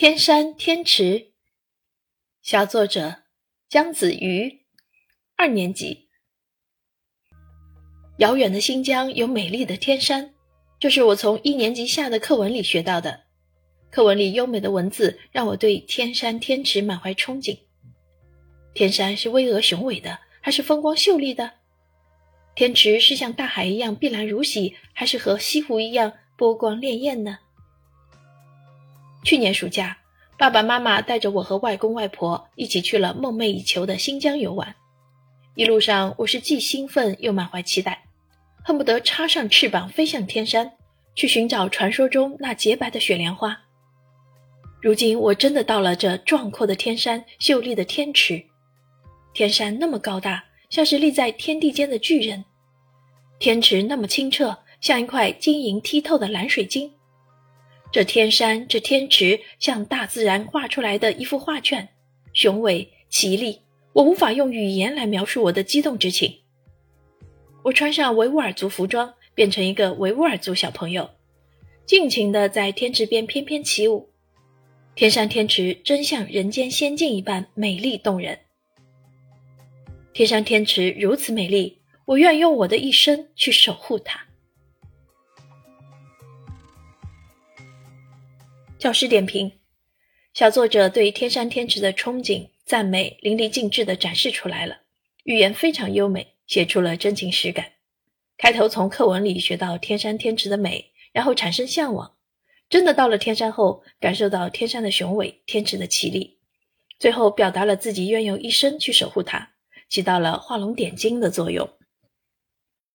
天山天池，小作者姜子瑜，二年级。遥远的新疆有美丽的天山，这是我从一年级下的课文里学到的。课文里优美的文字让我对天山天池满怀憧憬。天山是巍峨雄伟的，还是风光秀丽的？天池是像大海一样碧蓝如洗，还是和西湖一样波光潋滟呢？去年暑假，爸爸妈妈带着我和外公外婆一起去了梦寐以求的新疆游玩。一路上，我是既兴奋又满怀期待，恨不得插上翅膀飞向天山，去寻找传说中那洁白的雪莲花。如今，我真的到了这壮阔的天山、秀丽的天池。天山那么高大，像是立在天地间的巨人；天池那么清澈，像一块晶莹剔透的蓝水晶。这天山，这天池，像大自然画出来的一幅画卷，雄伟奇丽，我无法用语言来描述我的激动之情。我穿上维吾尔族服装，变成一个维吾尔族小朋友，尽情地在天池边翩翩起舞。天山天池真像人间仙境一般美丽动人。天山天池如此美丽，我愿用我的一生去守护它。教师点评：小作者对天山天池的憧憬、赞美淋漓尽致地展示出来了，语言非常优美，写出了真情实感。开头从课文里学到天山天池的美，然后产生向往，真的到了天山后，感受到天山的雄伟、天池的奇丽，最后表达了自己愿用一生去守护它，起到了画龙点睛的作用。